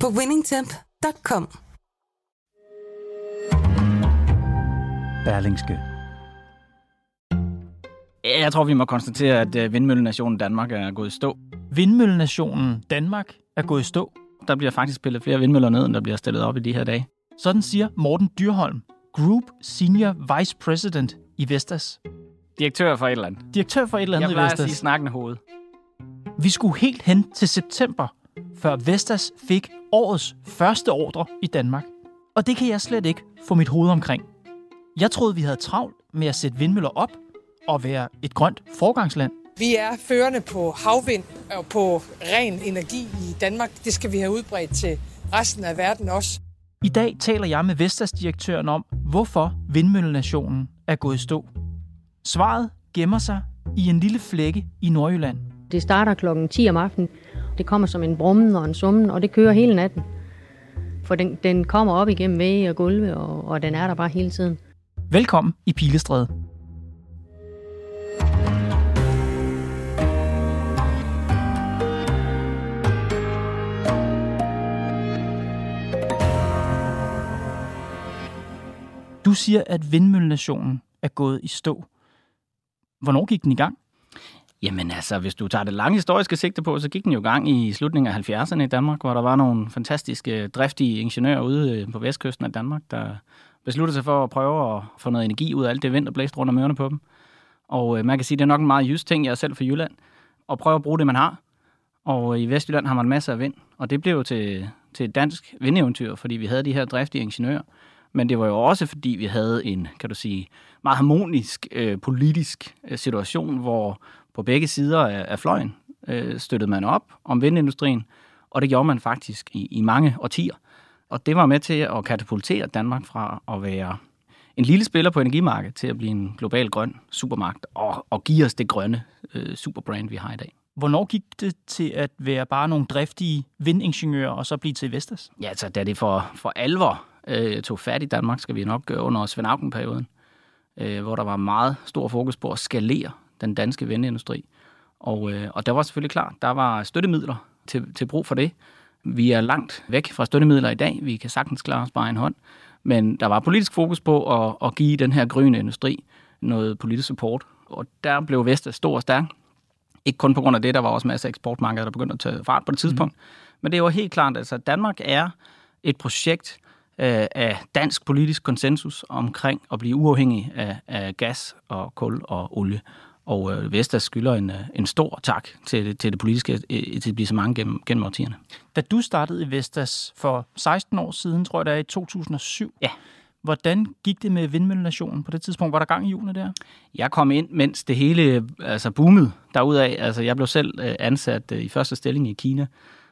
på winningtemp.com. Berlingske. Jeg tror, vi må konstatere, at øh, vindmøllenationen Danmark er gået i stå. Vindmøllenationen Danmark er gået i stå. Der bliver faktisk spillet flere vindmøller ned, end der bliver stillet op i de her dage. Sådan siger Morten Dyrholm, Group Senior Vice President i Vestas. Direktør for et eller andet. Direktør for et eller andet Jeg i plejer at Vestas. sige snakkende hoved. Vi skulle helt hen til september, før Vestas fik årets første ordre i Danmark. Og det kan jeg slet ikke få mit hoved omkring. Jeg troede, vi havde travlt med at sætte vindmøller op og være et grønt forgangsland. Vi er førende på havvind og på ren energi i Danmark. Det skal vi have udbredt til resten af verden også. I dag taler jeg med Vestas-direktøren om, hvorfor vindmøllenationen er gået i stå. Svaret gemmer sig i en lille flække i Nordjylland. Det starter klokken 10 om aftenen. Det kommer som en brummen og en summen, og det kører hele natten. For den, den kommer op igennem vægge og gulve, og, og den er der bare hele tiden. Velkommen i Pilestræde. Du siger, at vindmøllenationen er gået i stå. Hvornår gik den i gang? Jamen altså, hvis du tager det lange historiske sigte på, så gik den jo i gang i slutningen af 70'erne i Danmark, hvor der var nogle fantastiske, driftige ingeniører ude øh, på vestkysten af Danmark, der besluttede sig for at prøve at få noget energi ud af alt det vind, der blæste rundt om ørerne på dem. Og øh, man kan sige, det er nok en meget jysk ting, jeg er selv fra Jylland, at prøve at bruge det, man har. Og øh, i Vestjylland har man masser af vind, og det blev jo til, til et dansk vindeventyr, fordi vi havde de her driftige ingeniører. Men det var jo også, fordi vi havde en, kan du sige, meget harmonisk øh, politisk øh, situation, hvor på begge sider af, af fløjen øh, støttede man op om vindindustrien, og det gjorde man faktisk i, i mange årtier. Og det var med til at katapultere Danmark fra at være en lille spiller på energimarkedet til at blive en global grøn supermagt og, og give os det grønne øh, superbrand, vi har i dag. Hvornår gik det til at være bare nogle driftige vindingeniører og så blive til Vestas? Ja, altså da det for, for alvor øh, tog fat i Danmark, skal vi nok gøre under Svend Auken-perioden, øh, hvor der var meget stor fokus på at skalere den danske vindindustri. Og, øh, og der var selvfølgelig klart, der var støttemidler til, til brug for det. Vi er langt væk fra støttemidler i dag. Vi kan sagtens klare os bare en hånd. Men der var politisk fokus på at, at give den her grønne industri noget politisk support. Og der blev Vestas stor og stærk. Ikke kun på grund af det, der var også masser af eksportmarkeder, der begyndte at tage fart på det tidspunkt. Mm. Men det var helt klart, altså, at Danmark er et projekt øh, af dansk politisk konsensus omkring at blive uafhængig af, af gas og kul og olie. Og øh, Vestas skylder en, øh, en stor tak til, til det politiske etablissement gennem, gennem årtierne. Da du startede i Vestas for 16 år siden, tror jeg det er i 2007, Ja. hvordan gik det med vindmøllenationen på det tidspunkt? Var der gang i hjulene der? Jeg kom ind, mens det hele altså boomede derudaf. Altså, jeg blev selv øh, ansat øh, i første stilling i Kina,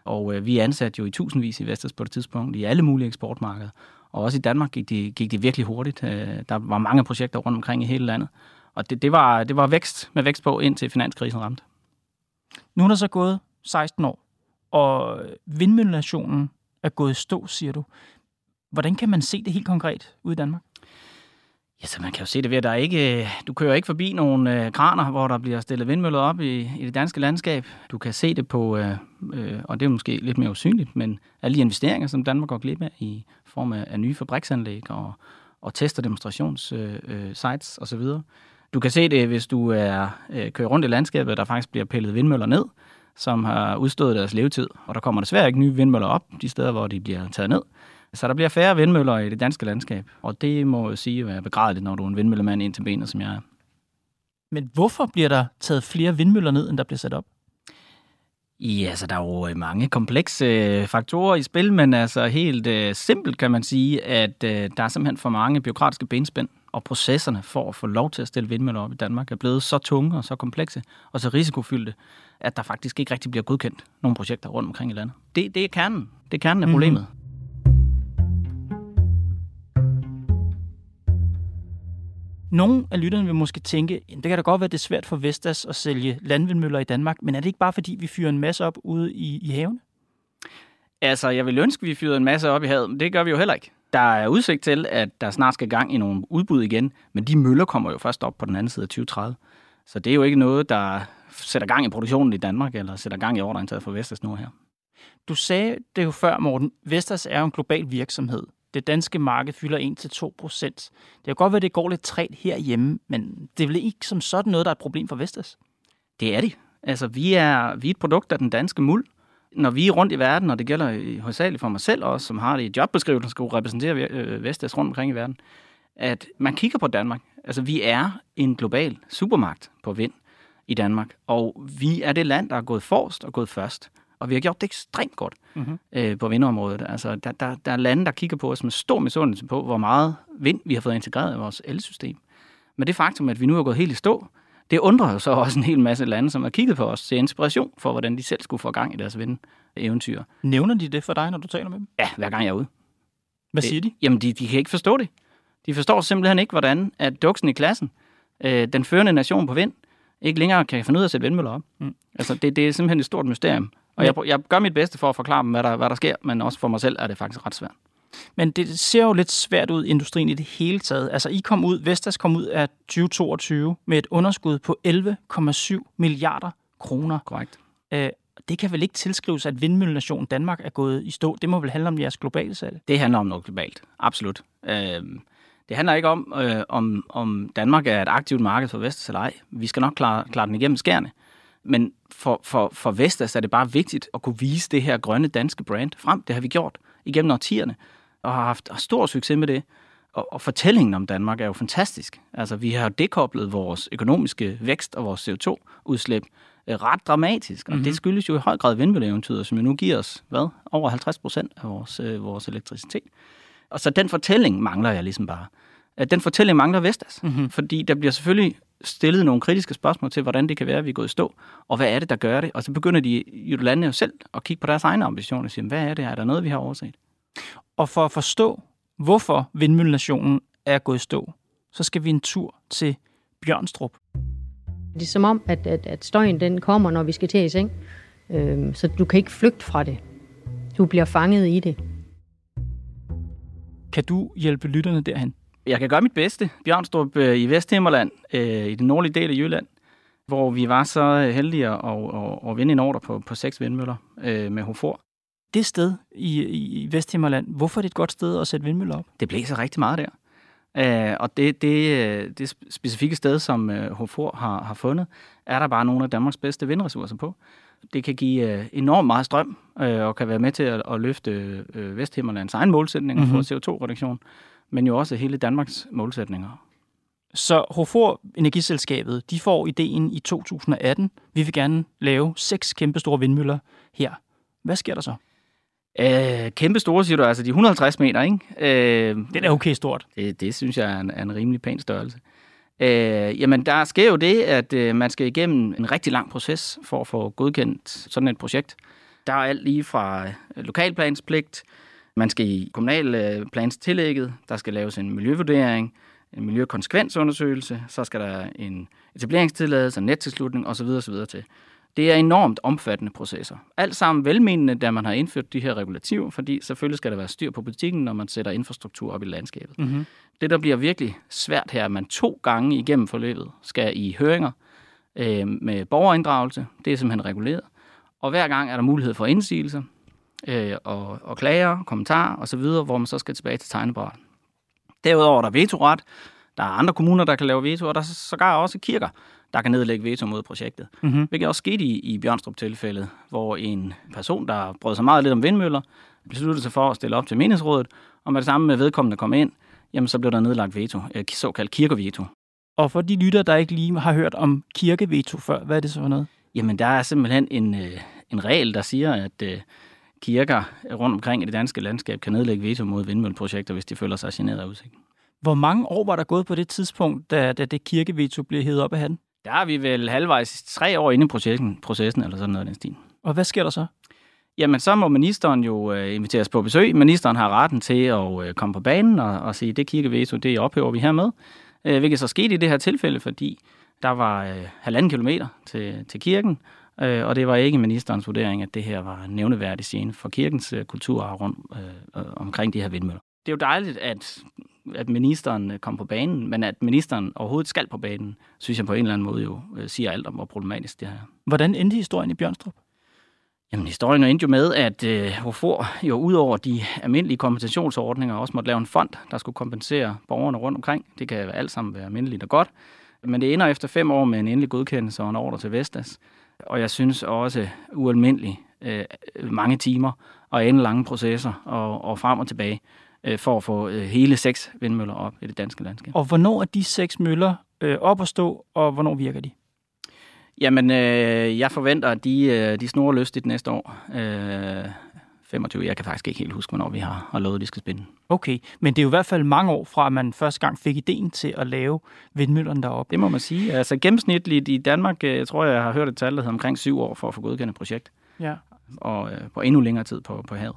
og øh, vi er ansat jo i tusindvis i Vestas på det tidspunkt, i alle mulige eksportmarkeder. Og også i Danmark gik det, gik det virkelig hurtigt. Øh, der var mange projekter rundt omkring i hele landet. Og det, det, var, det var vækst med vækst på, indtil finanskrisen ramte. Nu er der så gået 16 år, og vindmøllenationen er gået i stå, siger du. Hvordan kan man se det helt konkret ude i Danmark? Ja, så man kan jo se det ved, at der er ikke, du kører ikke forbi nogle øh, kraner, hvor der bliver stillet vindmøller op i, i det danske landskab. Du kan se det på, øh, øh, og det er måske lidt mere usynligt, men alle de investeringer, som Danmark går glip af i form af, af nye fabriksanlæg og, og test- og demonstrationssites øh, øh, osv. Du kan se det, hvis du er øh, kører rundt i landskabet, der faktisk bliver pillet vindmøller ned, som har udstået deres levetid. Og der kommer desværre ikke nye vindmøller op, de steder, hvor de bliver taget ned. Så der bliver færre vindmøller i det danske landskab, og det må jeg sige er begrædeligt, når du er en vindmøllemand ind til benet, som jeg er. Men hvorfor bliver der taget flere vindmøller ned, end der bliver sat op? Ja, altså der er jo øh, mange komplekse øh, faktorer i spil, men altså helt øh, simpelt kan man sige, at øh, der er simpelthen for mange byråkratiske benspænd og processerne for at få lov til at stille vindmøller op i Danmark er blevet så tunge og så komplekse og så risikofyldte, at der faktisk ikke rigtig bliver godkendt nogle projekter rundt omkring i landet. Det, det er kernen. Det er kernen af problemet. Mm-hmm. Nogle af lytterne vil måske tænke, det kan da godt være, det er svært for Vestas at sælge landvindmøller i Danmark, men er det ikke bare fordi, vi fyrer en masse op ude i, i haven? Altså, jeg vil ønske, at vi fyrede en masse op i havet, men det gør vi jo heller ikke. Der er udsigt til, at der snart skal gang i nogle udbud igen, men de møller kommer jo først op på den anden side af 2030. Så det er jo ikke noget, der sætter gang i produktionen i Danmark, eller sætter gang i ordreindtaget for Vestas nu her. Du sagde det jo før, Morten. Vestas er jo en global virksomhed. Det danske marked fylder 1-2 procent. Det kan godt være, at det går lidt træt herhjemme, men det er vel ikke som sådan noget, der er et problem for Vestas? Det er det. Altså, vi er, vi er et produkt af den danske muld. Når vi er rundt i verden, og det gælder hovedsageligt for mig selv også, som har det i jobbeskrivelsen, skal repræsentere øh, Vestas rundt omkring i verden, at man kigger på Danmark. Altså, vi er en global supermagt på vind i Danmark, og vi er det land, der er gået forrest og gået først og vi har gjort det ekstremt godt mm-hmm. øh, på vindområdet. Altså, der, der, der er lande, der kigger på os med stor misundelse på, hvor meget vind vi har fået integreret i vores elsystem. Men det faktum, at vi nu er gået helt i stå, det undrer jo så også en hel masse lande, som har kigget på os til inspiration for, hvordan de selv skulle få gang i deres vindeventyr. Nævner de det for dig, når du taler med dem? Ja, hver gang jeg er ude. Hvad siger de? Jamen, de, de kan ikke forstå det. De forstår simpelthen ikke, hvordan at duksen i klassen, øh, den førende nation på vind, ikke længere kan finde ud af at sætte vindmøller op. Mm. Altså, det, det er simpelthen et stort mysterium. Og jeg, jeg gør mit bedste for at forklare dem, hvad der, hvad der sker, men også for mig selv er det faktisk ret svært. Men det ser jo lidt svært ud i industrien i det hele taget. Altså, I kom ud, Vestas kom ud af 2022 med et underskud på 11,7 milliarder kroner. Korrekt. Øh, det kan vel ikke tilskrives, at vindmøllenationen Danmark er gået i stå. Det må vel handle om jeres globale salg? Det handler om noget globalt, absolut. Øh, det handler ikke om, øh, om, om Danmark er et aktivt marked for Vestas eller ej. Vi skal nok klare, klare den igennem skærne. Men for, for, for Vestas er det bare vigtigt at kunne vise det her grønne danske brand frem. Det har vi gjort igennem årtierne, og har haft stor succes med det. Og, og fortællingen om Danmark er jo fantastisk. Altså, vi har dekoblet vores økonomiske vækst og vores CO2-udslip øh, ret dramatisk, og mm-hmm. det skyldes jo i høj grad vindmølleeventyret, som jo nu giver os, hvad, over 50 procent af vores, øh, vores elektricitet. Og så den fortælling mangler jeg ligesom bare. Den fortælling mangler Vestas, mm-hmm. fordi der bliver selvfølgelig stillet nogle kritiske spørgsmål til, hvordan det kan være, at vi er gået i stå, og hvad er det, der gør det? Og så begynder de jo landene jo selv at kigge på deres egne ambitioner og sige, hvad er det? Er der noget, vi har overset? Og for at forstå, hvorfor vindmøllenationen er gået i stå, så skal vi en tur til Bjørnstrup. Det er som om, at, at, at støjen den kommer, når vi skal til i seng. Øhm, så du kan ikke flygte fra det. Du bliver fanget i det. Kan du hjælpe lytterne derhen? Jeg kan gøre mit bedste. Bjørnstrup øh, i Vesthimmerland, øh, i den nordlige del af Jylland, hvor vi var så heldige at, at, at vinde en ordre på, på seks vindmøller øh, med Hofor. Det sted i, i Vesthimmerland, hvorfor er det et godt sted at sætte vindmøller op? Det blæser rigtig meget der. Øh, og det, det, det specifikke sted, som øh, Hofor har, har fundet, er der bare nogle af Danmarks bedste vindressourcer på. Det kan give øh, enormt meget strøm, øh, og kan være med til at, at løfte øh, Vesthimmerlands egen målsætninger mm-hmm. for CO2-reduktion men jo også hele Danmarks målsætninger. Så Hofor Energiselskabet, de får ideen i 2018. Vi vil gerne lave seks kæmpe store vindmøller her. Hvad sker der så? Øh, kæmpe store, siger du, altså de 150 meter, ikke? Øh, Den er okay stort. Det, det synes jeg er en, er en rimelig pæn størrelse. Øh, jamen, der sker jo det, at øh, man skal igennem en rigtig lang proces for at få godkendt sådan et projekt. Der er alt lige fra øh, lokalplanspligt, man skal i kommunalplanstillægget, der skal laves en miljøvurdering, en miljøkonsekvensundersøgelse, så skal der en etableringstilladelse, en nettilslutning osv. osv. til. Det er enormt omfattende processer. Alt sammen velmenende, da man har indført de her regulativer, fordi selvfølgelig skal der være styr på butikken, når man sætter infrastruktur op i landskabet. Mm-hmm. Det, der bliver virkelig svært her, at man to gange igennem forløbet skal i høringer øh, med borgerinddragelse. Det er simpelthen reguleret. Og hver gang er der mulighed for indsigelser øh, og, og klager, kommentarer osv., hvor man så skal tilbage til tegnebræt. Derudover er der vetoret. Der er andre kommuner, der kan lave veto, og der er sågar også kirker, der kan nedlægge veto mod projektet. Mm-hmm. Hvilket også skete i, i Bjørnstrup-tilfældet, hvor en person, der brød sig meget lidt om vindmøller, besluttede sig for at stille op til menighedsrådet, og med det samme med vedkommende kom ind, jamen så blev der nedlagt veto, øh, såkaldt kirkeveto. Og for de lytter, der ikke lige har hørt om kirkeveto før, hvad er det så for noget? Jamen der er simpelthen en, øh, en regel, der siger, at øh, kirker rundt omkring i det danske landskab kan nedlægge veto mod vindmølleprojekter, hvis de føler sig generet af udsigten. Hvor mange år var der gået på det tidspunkt, da, da det kirkeveto blev hævet op af hatten? Der er vi vel halvvejs tre år inde i processen, processen eller sådan noget i den stil. Og hvad sker der så? Jamen, så må ministeren jo øh, inviteres på besøg. Ministeren har retten til at øh, komme på banen og, og sige, det kirkeveto, det ophæver vi hermed. Øh, hvilket så skete i det her tilfælde, fordi der var øh, halvanden kilometer til, til kirken, øh, og det var ikke ministerens vurdering, at det her var nævneværdigt scene for kirkens øh, kulturarv rundt øh, omkring de her vindmøller. Det er jo dejligt, at, at ministeren øh, kom på banen, men at ministeren overhovedet skal på banen, synes jeg på en eller anden måde jo øh, siger alt om, hvor problematisk det her er. Hvordan endte historien i Bjørnstrup? Jamen, historien endte jo med, at øh, Hofor jo ud over de almindelige kompensationsordninger også måtte lave en fond, der skulle kompensere borgerne rundt omkring. Det kan alt sammen være almindeligt og godt. Men det ender efter fem år med en endelig godkendelse og en ordre til Vestas. Og jeg synes også ualmindeligt øh, mange timer og ende lange processer og, og frem og tilbage øh, for at få øh, hele seks vindmøller op i det danske landskab. Og hvornår er de seks møller øh, op at stå, og hvornår virker de? Jamen, øh, jeg forventer, at de, øh, de snor lystigt næste år. Øh, 25. Jeg kan faktisk ikke helt huske, hvornår vi har, har lovet, at de skal spinde. Okay, men det er jo i hvert fald mange år fra, at man første gang fik ideen til at lave vindmøllerne deroppe. Det må man sige. Altså gennemsnitligt i Danmark, jeg tror, jeg har hørt et tal, der hedder omkring syv år for at få godkendt et projekt. Ja. Og øh, på endnu længere tid på, på havet.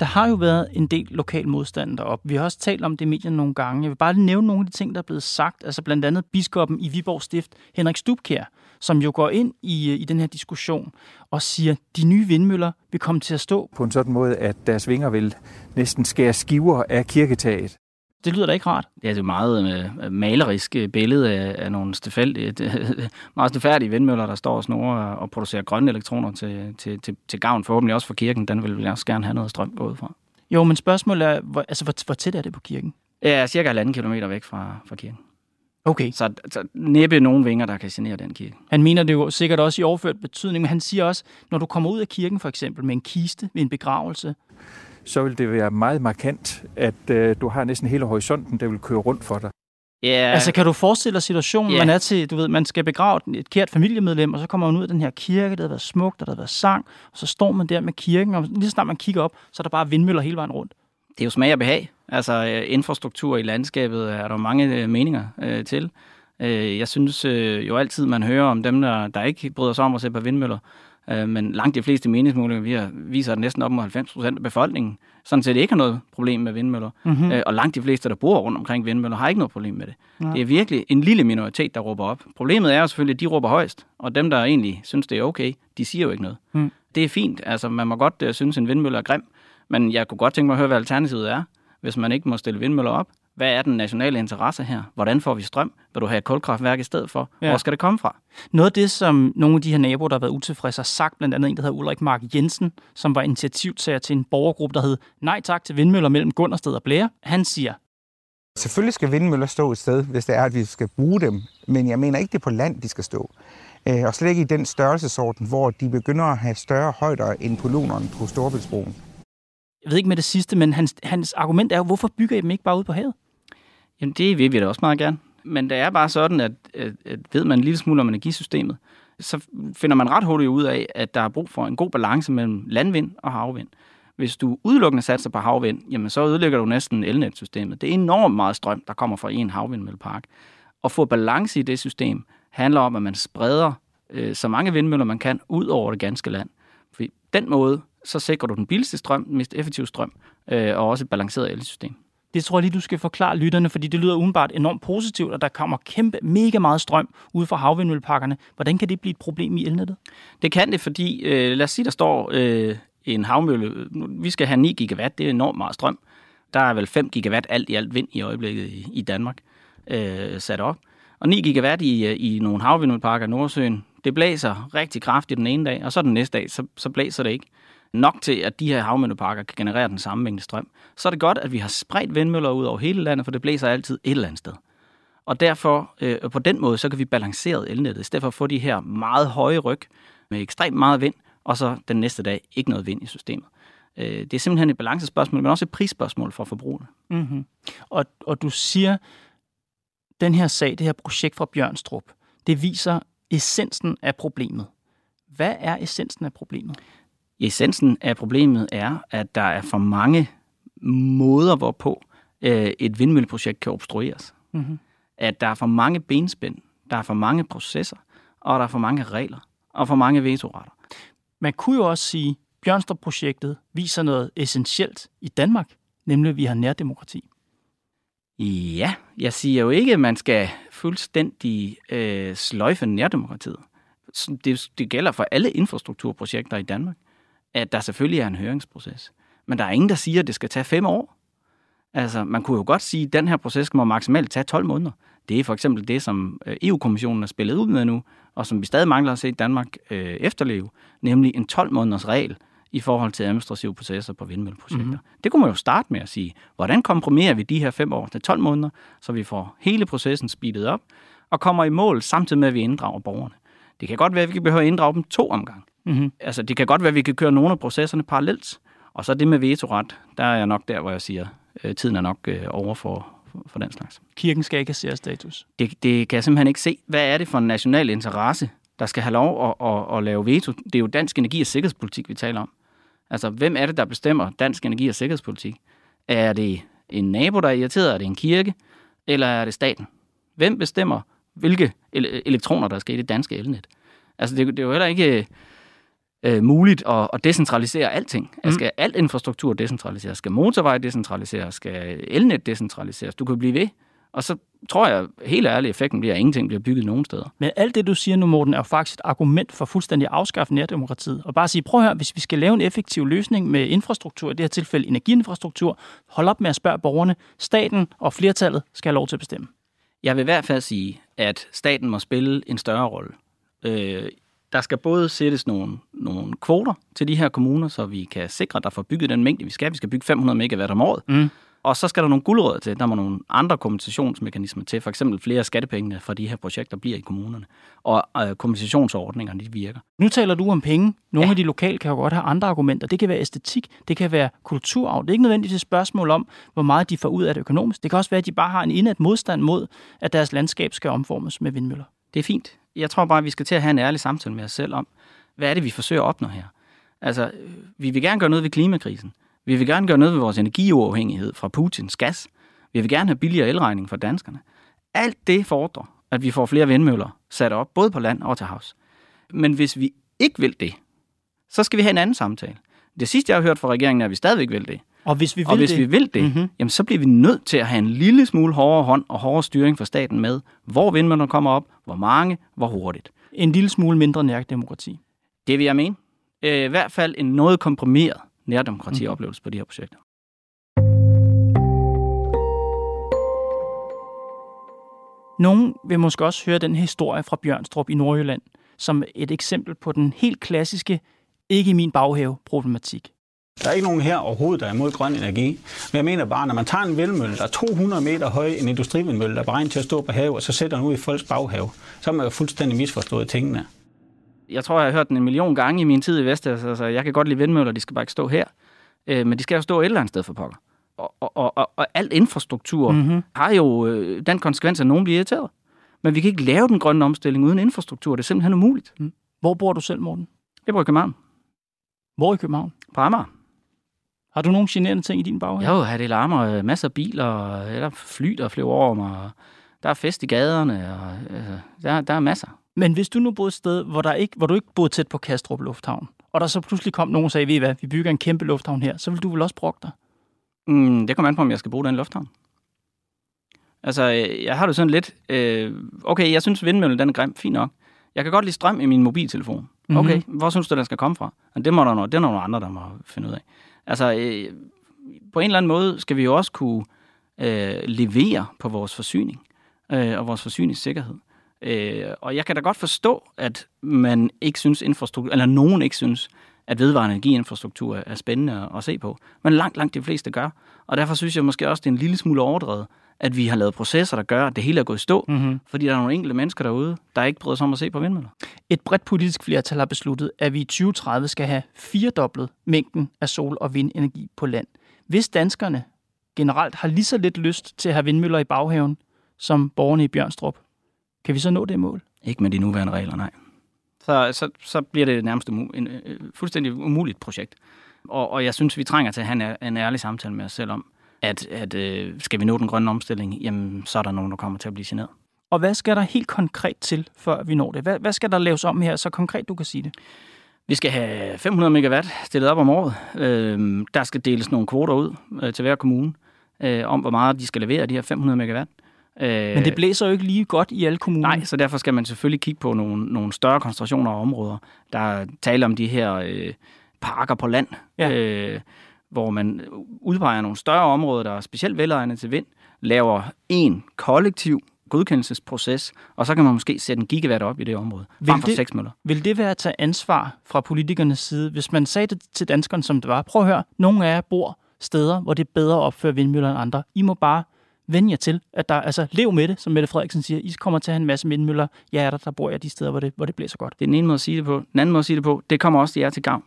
Der har jo været en del lokal modstand derop. Vi har også talt om det i medierne nogle gange. Jeg vil bare lige nævne nogle af de ting, der er blevet sagt. Altså blandt andet biskoppen i Viborg Stift, Henrik Stubkær, som jo går ind i, øh, i den her diskussion og siger, at de nye vindmøller vil komme til at stå. På en sådan måde, at deres vinger vil næsten skære skiver af kirketaget. Det lyder da ikke rart. Det er et meget øh, malerisk øh, billede af, af nogle stefældige, meget stefærdige vindmøller, der står og snorer og producerer grønne elektroner til, til, til, til gavn forhåbentlig også for kirken. Den vil vi også gerne have noget strøm gået fra. Jo, men spørgsmålet er, hvor, altså, hvor, hvor tæt er det på kirken? Ja, cirka halvanden kilometer væk fra, fra kirken. Okay. Så, så næppe nogen vinger, der kan genere den kirke. Han mener det jo sikkert også i overført betydning, men han siger også, når du kommer ud af kirken for eksempel med en kiste ved en begravelse, så vil det være meget markant, at øh, du har næsten hele horisonten, der vil køre rundt for dig. Ja. Yeah. Altså, kan du forestille dig situationen, Ja. man er til, du ved, man skal begrave et kært familiemedlem, og så kommer man ud af den her kirke, der har været smukt, og der har været sang, og så står man der med kirken, og lige så snart man kigger op, så er der bare vindmøller hele vejen rundt. Det er jo smag og behag. Altså øh, infrastruktur i landskabet er der mange øh, meninger øh, til. Øh, jeg synes øh, jo altid, man hører om dem, der, der ikke bryder sig om at se på vindmøller. Øh, men langt de fleste meningsmålinger vi har- viser, at næsten op mod 90 procent af befolkningen sådan set ikke har noget problem med vindmøller. Mm-hmm. Øh, og langt de fleste, der bor rundt omkring vindmøller, har ikke noget problem med det. Nej. Det er virkelig en lille minoritet, der råber op. Problemet er jo selvfølgelig, at de råber højst, og dem, der egentlig synes, det er okay, de siger jo ikke noget. Mm. Det er fint. Altså, man må godt uh, synes, en vindmølle er grim, men jeg kunne godt tænke mig at høre, hvad alternativet er, hvis man ikke må stille vindmøller op. Hvad er den nationale interesse her? Hvordan får vi strøm? Vil du have et kulkraftværk i stedet for? Ja. Hvor skal det komme fra? Noget af det, som nogle af de her naboer, der har været utilfredse, har sagt, blandt andet en, der hedder Ulrik Mark Jensen, som var initiativtager til en borgergruppe, der hed Nej tak til vindmøller mellem Gundersted og Blære. Han siger, Selvfølgelig skal vindmøller stå et sted, hvis det er, at vi skal bruge dem. Men jeg mener ikke, det er på land, de skal stå. Øh, Og slet ikke i den størrelsesorden, hvor de begynder at have større højder end pylonerne på Storebæltsbroen. jeg ved ikke med det sidste, men hans, hans argument er jo, hvorfor bygger I dem ikke bare ud på havet? Jamen, det vil vi da også meget gerne. Men det er bare sådan, at, at, at ved man en lille smule om energisystemet, så finder man ret hurtigt ud af, at der er brug for en god balance mellem landvind og havvind. Hvis du udelukkende satser på havvind, jamen så ødelægger du næsten elnetsystemet. Det er enormt meget strøm, der kommer fra en havvindmøllepark. At få balance i det system handler om, at man spreder øh, så mange vindmøller, man kan, ud over det ganske land. For den måde, så sikrer du den billigste strøm, den mest effektive strøm, øh, og også et balanceret elsystem. Det tror jeg lige, du skal forklare lytterne, fordi det lyder udenbart enormt positivt, at der kommer kæmpe, mega meget strøm ud fra havvindmølleparkerne. Hvordan kan det blive et problem i elnettet? Det kan det, fordi øh, lad os sige, der står øh, en havmølle. Vi skal have 9 gigawatt, det er enormt meget strøm. Der er vel 5 gigawatt alt i alt vind i øjeblikket i, i Danmark øh, sat op. Og 9 gigawatt i, øh, i nogle havvindmølleparker i Nordsøen, det blæser rigtig kraftigt den ene dag, og så den næste dag, så, så blæser det ikke nok til, at de her havmølleparker kan generere den samme mængde strøm. Så er det godt, at vi har spredt vindmøller ud over hele landet, for det blæser altid et eller andet sted. Og derfor, øh, på den måde, så kan vi balancere elnettet, i stedet for at få de her meget høje ryg med ekstremt meget vind, og så den næste dag ikke noget vind i systemet. Øh, det er simpelthen et balancespørgsmål, men også et prisspørgsmål for forbrugerne. Mm-hmm. Og, og du siger, den her sag, det her projekt fra Bjørnstrup, det viser essensen af problemet. Hvad er essensen af problemet? Essensen af problemet er, at der er for mange måder, hvorpå øh, et vindmølleprojekt kan obstrueres. Mm-hmm. At der er for mange benspænd, der er for mange processer, og der er for mange regler, og for mange vetoretter. Man kunne jo også sige, at Bjørnstrup-projektet viser noget essentielt i Danmark, nemlig at vi har nærdemokrati. Ja, jeg siger jo ikke, at man skal fuldstændig øh, sløjfe nærdemokratiet. Det, det gælder for alle infrastrukturprojekter i Danmark, at der selvfølgelig er en høringsproces. Men der er ingen, der siger, at det skal tage fem år. Altså, man kunne jo godt sige, at den her proces må maksimalt tage 12 måneder. Det er for eksempel det, som øh, EU-kommissionen er spillet ud med nu, og som vi stadig mangler at se Danmark øh, efterleve, nemlig en 12-måneders regel i forhold til administrative processer på vindmølleprojekter. Mm-hmm. Det kunne man jo starte med at sige, hvordan komprimerer vi de her fem år til 12 måneder, så vi får hele processen speedet op, og kommer i mål samtidig med, at vi inddrager borgerne. Det kan godt være, at vi kan behøve at inddrage dem to omgang. Mm-hmm. Altså, det kan godt være, at vi kan køre nogle af processerne parallelt. Og så det med vetoret, der er jeg nok der, hvor jeg siger, øh, tiden er nok øh, over for, for, den slags. Kirken skal ikke have status. Det, det kan jeg simpelthen ikke se. Hvad er det for en national interesse, der skal have lov at, at, at lave veto? Det er jo dansk energi- og sikkerhedspolitik, vi taler om. Altså, hvem er det, der bestemmer dansk energi- og sikkerhedspolitik? Er det en nabo, der er irriteret? Er det en kirke? Eller er det staten? Hvem bestemmer, hvilke elektroner, der skal i det danske elnet? Altså, det, det er jo heller ikke øh, muligt at, at decentralisere alting. Mm. Skal alt infrastruktur decentraliseres? Skal motorvej decentraliseres? Skal elnet decentraliseres? Du kan blive ved. Og så tror jeg, helt ærligt, effekten bliver, at ingenting bliver bygget nogen steder. Men alt det, du siger nu, Morten, er jo faktisk et argument for fuldstændig at afskaffe nærdemokratiet. Og bare sige, prøv her, hvis vi skal lave en effektiv løsning med infrastruktur, i det her tilfælde energiinfrastruktur, hold op med at spørge borgerne. Staten og flertallet skal have lov til at bestemme. Jeg vil i hvert fald sige, at staten må spille en større rolle. Øh, der skal både sættes nogle, nogle kvoter til de her kommuner, så vi kan sikre, at der får bygget den mængde, vi skal. Vi skal bygge 500 megawatt om året. Mm. Og så skal der nogle guldrødder til. Der må nogle andre kompensationsmekanismer til. For eksempel flere skattepenge for de her projekter bliver i kommunerne. Og øh, kompensationsordningerne, de virker. Nu taler du om penge. Nogle ja. af de lokale kan jo godt have andre argumenter. Det kan være æstetik, det kan være kulturarv. Det er ikke nødvendigvis et spørgsmål om, hvor meget de får ud af det økonomisk. Det kan også være, at de bare har en indet modstand mod, at deres landskab skal omformes med vindmøller. Det er fint. Jeg tror bare, at vi skal til at have en ærlig samtale med os selv om, hvad er det, vi forsøger at opnå her. Altså, øh, vi vil gerne gøre noget ved klimakrisen. Vi vil gerne gøre noget ved vores energiuafhængighed fra Putins gas. Vi vil gerne have billigere elregning for danskerne. Alt det fordrer, at vi får flere vindmøller sat op, både på land og til havs. Men hvis vi ikke vil det, så skal vi have en anden samtale. Det sidste, jeg har hørt fra regeringen, er, at vi stadigvæk vil det. Og hvis vi vil og hvis det, vi vil det mm-hmm. jamen, så bliver vi nødt til at have en lille smule hårdere hånd og hårdere styring fra staten med, hvor vindmøllerne kommer op, hvor mange, hvor hurtigt. En lille smule mindre nærdemokrati. Det vil jeg mene. Øh, I hvert fald en noget komprimeret nærdemokrati-oplevelse mm. på de her projekter. Nogen vil måske også høre den historie fra Bjørnstrup i Nordjylland som et eksempel på den helt klassiske ikke i min baghave-problematik. Der er ikke nogen her overhovedet, der er imod grøn energi. Men jeg mener bare, når man tager en vindmølle, der er 200 meter høj, en industrivindmølle, der er beregnet til at stå på havet, og så sætter den ud i folks baghave, så har man jo fuldstændig misforstået tingene. Jeg tror, jeg har hørt den en million gange i min tid i Vestas. Altså, jeg kan godt lide vindmøller, de skal bare ikke stå her. Øh, men de skal jo stå et eller andet sted for pokker. Og, og, og, og alt infrastruktur mm-hmm. har jo øh, den konsekvens, at nogen bliver irriteret. Men vi kan ikke lave den grønne omstilling uden infrastruktur. Det er simpelthen umuligt. Mm. Hvor bor du selv, Morten? Jeg bor i København. Hvor i København? På Amager. Har du nogle generende ting i din baghave? Jo, her det larmer øh, masser af biler, eller fly, der flyver over mig. Og der er fest i gaderne, og altså, der, der er masser. Men hvis du nu boede et sted, hvor, der ikke, hvor du ikke boede tæt på Kastrup Lufthavn, og der så pludselig kom nogen og sagde, ved I hvad, vi bygger en kæmpe lufthavn her, så vil du vel også brokke dig? Mm, det kommer an på, om jeg skal bruge den lufthavn. Altså, øh, jeg har det sådan lidt, øh, okay, jeg synes vindmøllen, den er grim, fint nok. Jeg kan godt lide strøm i min mobiltelefon. Okay, mm-hmm. hvor synes du, den skal komme fra? Og det, må der, det er der nogle andre, der må finde ud af. Altså, øh, på en eller anden måde skal vi jo også kunne øh, levere på vores forsyning øh, og vores forsyningssikkerhed. Øh, og jeg kan da godt forstå, at man ikke synes infrastruktur, eller nogen ikke synes, at vedvarende energiinfrastruktur er spændende at se på. Men langt, langt de fleste gør. Og derfor synes jeg måske også, det er en lille smule overdrevet, at vi har lavet processer, der gør, at det hele er gået i stå, mm-hmm. fordi der er nogle enkelte mennesker derude, der ikke bryder sig om at se på vindmøller. Et bredt politisk flertal har besluttet, at vi i 2030 skal have firedoblet mængden af sol- og vindenergi på land. Hvis danskerne generelt har lige så lidt lyst til at have vindmøller i baghaven, som borgerne i Bjørnstrup, kan vi så nå det mål? Ikke med de nuværende regler, nej. så, så, så bliver det nærmest umu- en, øh, fuldstændig umuligt projekt. Og, og jeg synes, vi trænger til at have en, en ærlig samtale med os selv om, at, at øh, skal vi nå den grønne omstilling, jamen så er der nogen, der kommer til at blive generet. Og hvad skal der helt konkret til, før vi når det? Hvad, hvad skal der laves om her, så konkret du kan sige det? Vi skal have 500 megawatt stillet op om året. Øh, der skal deles nogle kvoter ud øh, til hver kommune, øh, om hvor meget de skal levere de her 500 megawatt. Øh, Men det blæser jo ikke lige godt i alle kommuner. Nej, så derfor skal man selvfølgelig kigge på nogle, nogle større koncentrationer af områder. Der er tale om de her øh, parker på land, Ja. øh, hvor man udpeger nogle større områder, der er specielt velegnet til vind, laver en kollektiv godkendelsesproces, og så kan man måske sætte en gigawatt op i det område, Vil frem for det- møller. Vil det være at tage ansvar fra politikernes side, hvis man sagde det til danskerne, som det var? Prøv at høre, nogle af jer bor steder, hvor det er bedre at opføre vindmøller end andre. I må bare vende jer til, at der, altså lev med det, som Mette Frederiksen siger. I kommer til at have en masse vindmøller. Jeg er der, der bor jeg de steder, hvor det, hvor det blæser godt. Det er den ene måde at sige det på. Den anden måde at sige det på, det kommer også jer til gavn.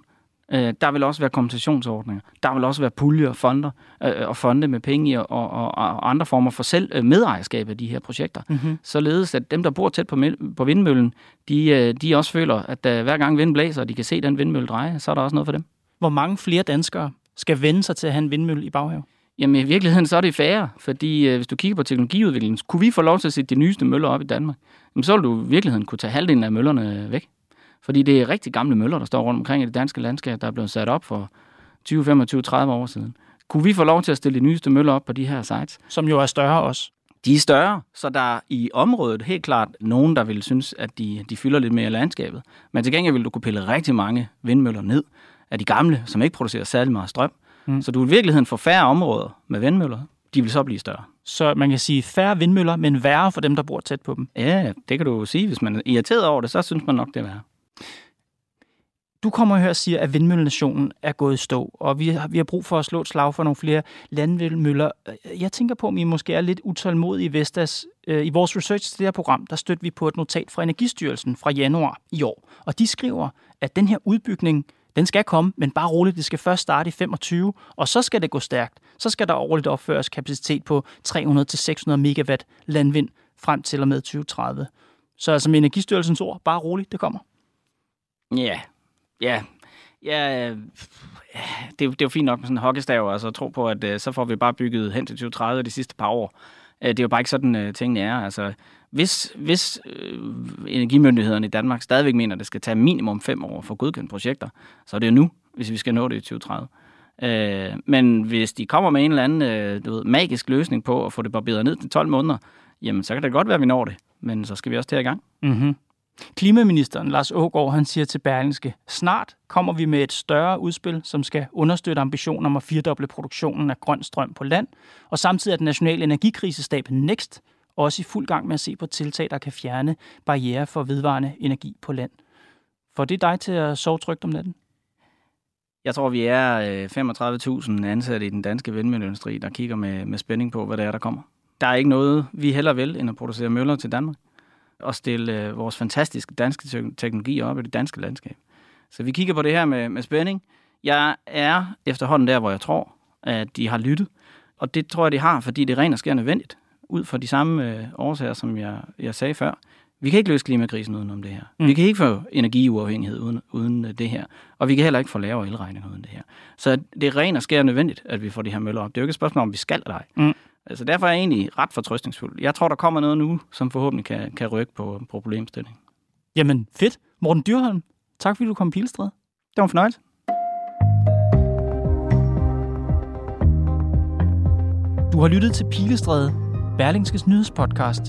Øh, der vil også være kompensationsordninger. Der vil også være puljer og fonder, øh, og fonde med penge i, og, og, og andre former for selv øh, medejerskab af de her projekter. Mm-hmm. Således at dem, der bor tæt på, på vindmøllen, de, øh, de også føler, at øh, hver gang vinden blæser, og de kan se den vindmølle dreje, så er der også noget for dem. Hvor mange flere danskere skal vende sig til at have en vindmølle i baghave? Jamen i virkeligheden så er det færre, fordi øh, hvis du kigger på teknologiudviklingen, kunne vi få lov til at sætte de nyeste møller op i Danmark, jamen, så vil du i virkeligheden kunne tage halvdelen af møllerne væk. Fordi det er rigtig gamle møller, der står rundt omkring i det danske landskab, der er blevet sat op for 20, 25, 30 år siden. Kunne vi få lov til at stille de nyeste møller op på de her sites? Som jo er større også. De er større, så der er i området helt klart nogen, der vil synes, at de, de fylder lidt mere i landskabet. Men til gengæld vil du kunne pille rigtig mange vindmøller ned af de gamle, som ikke producerer særlig meget strøm. Mm. Så du vil i virkeligheden få færre områder med vindmøller. De vil så blive større. Så man kan sige færre vindmøller, men værre for dem, der bor tæt på dem. Ja, det kan du sige. Hvis man er irriteret over det, så synes man nok, det er værre. Du kommer her og siger, at vindmøllenationen er gået i stå, og vi har, vi har brug for at slå et slag for nogle flere landvindmøller. Jeg tænker på, om I måske er lidt utålmodige i Vestas. Øh, I vores research til det her program, der støtter vi på et notat fra Energistyrelsen fra januar i år. Og de skriver, at den her udbygning, den skal komme, men bare roligt, det skal først starte i 25, og så skal det gå stærkt. Så skal der årligt opføres kapacitet på 300-600 megawatt landvind frem til og med 2030. Så altså med Energistyrelsens ord, bare roligt, det kommer. Ja, ja, ja, øh, det, er jo- det er jo fint nok med sådan en hockeystav, altså at tro på, at øh, så får vi bare bygget hen til 2030 de sidste par år. Øh, Det er jo bare ikke sådan, øh, tingene er. Altså, hvis hvis øh, energimyndighederne i Danmark stadigvæk mener, at det skal tage minimum fem år for godkendte projekter, så er det jo nu, hvis vi skal nå det i 2030. Øh, men hvis de kommer med en eller anden øh, du ved, magisk løsning på at få det barberet ned til 12 måneder, jamen så kan det godt være, at vi når det. Men så skal vi også til i gang. Mm-hmm. Klimaministeren Lars Ågaard, han siger til Berlingske, snart kommer vi med et større udspil, som skal understøtte ambitionen om at firdoble produktionen af grøn strøm på land, og samtidig er den nationale energikrisestab Next også i fuld gang med at se på tiltag, der kan fjerne barriere for vedvarende energi på land. Får det dig til at sove trygt om natten? Jeg tror, vi er øh, 35.000 ansatte i den danske vindmølleindustri, der kigger med, med spænding på, hvad det er, der kommer. Der er ikke noget, vi heller vil, end at producere møller til Danmark og stille øh, vores fantastiske danske te- teknologi op i det danske landskab. Så vi kigger på det her med, med spænding. Jeg er efterhånden der, hvor jeg tror, at de har lyttet. Og det tror jeg, de har, fordi det rent og sker nødvendigt. Ud fra de samme øh, årsager, som jeg, jeg sagde før. Vi kan ikke løse klimakrisen uden om det her. Mm. Mm. Vi kan ikke få energiuafhængighed uden, uden øh, det her. Og vi kan heller ikke få lavere elregninger uden det her. Så det er rent og sker nødvendigt, at vi får de her møller op. Det er jo ikke et spørgsmål, om vi skal eller ej. Mm. Altså, derfor er jeg egentlig ret fortrøstningsfuld. Jeg tror, der kommer noget nu, som forhåbentlig kan, kan rykke på, på problemstillingen. Jamen, fedt. Morten Dyrholm, tak fordi du kom i Pilestræd. Det var en fornøjelse. Du har lyttet til Pilestræde, Berlingskes nyhedspodcast.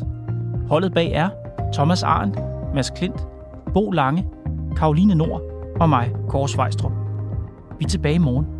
Holdet bag er Thomas Arndt, Mads Klint, Bo Lange, Karoline Nord og mig, Kåre Svejstrup. Vi er tilbage i morgen.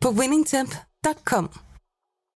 på winningtemp.com.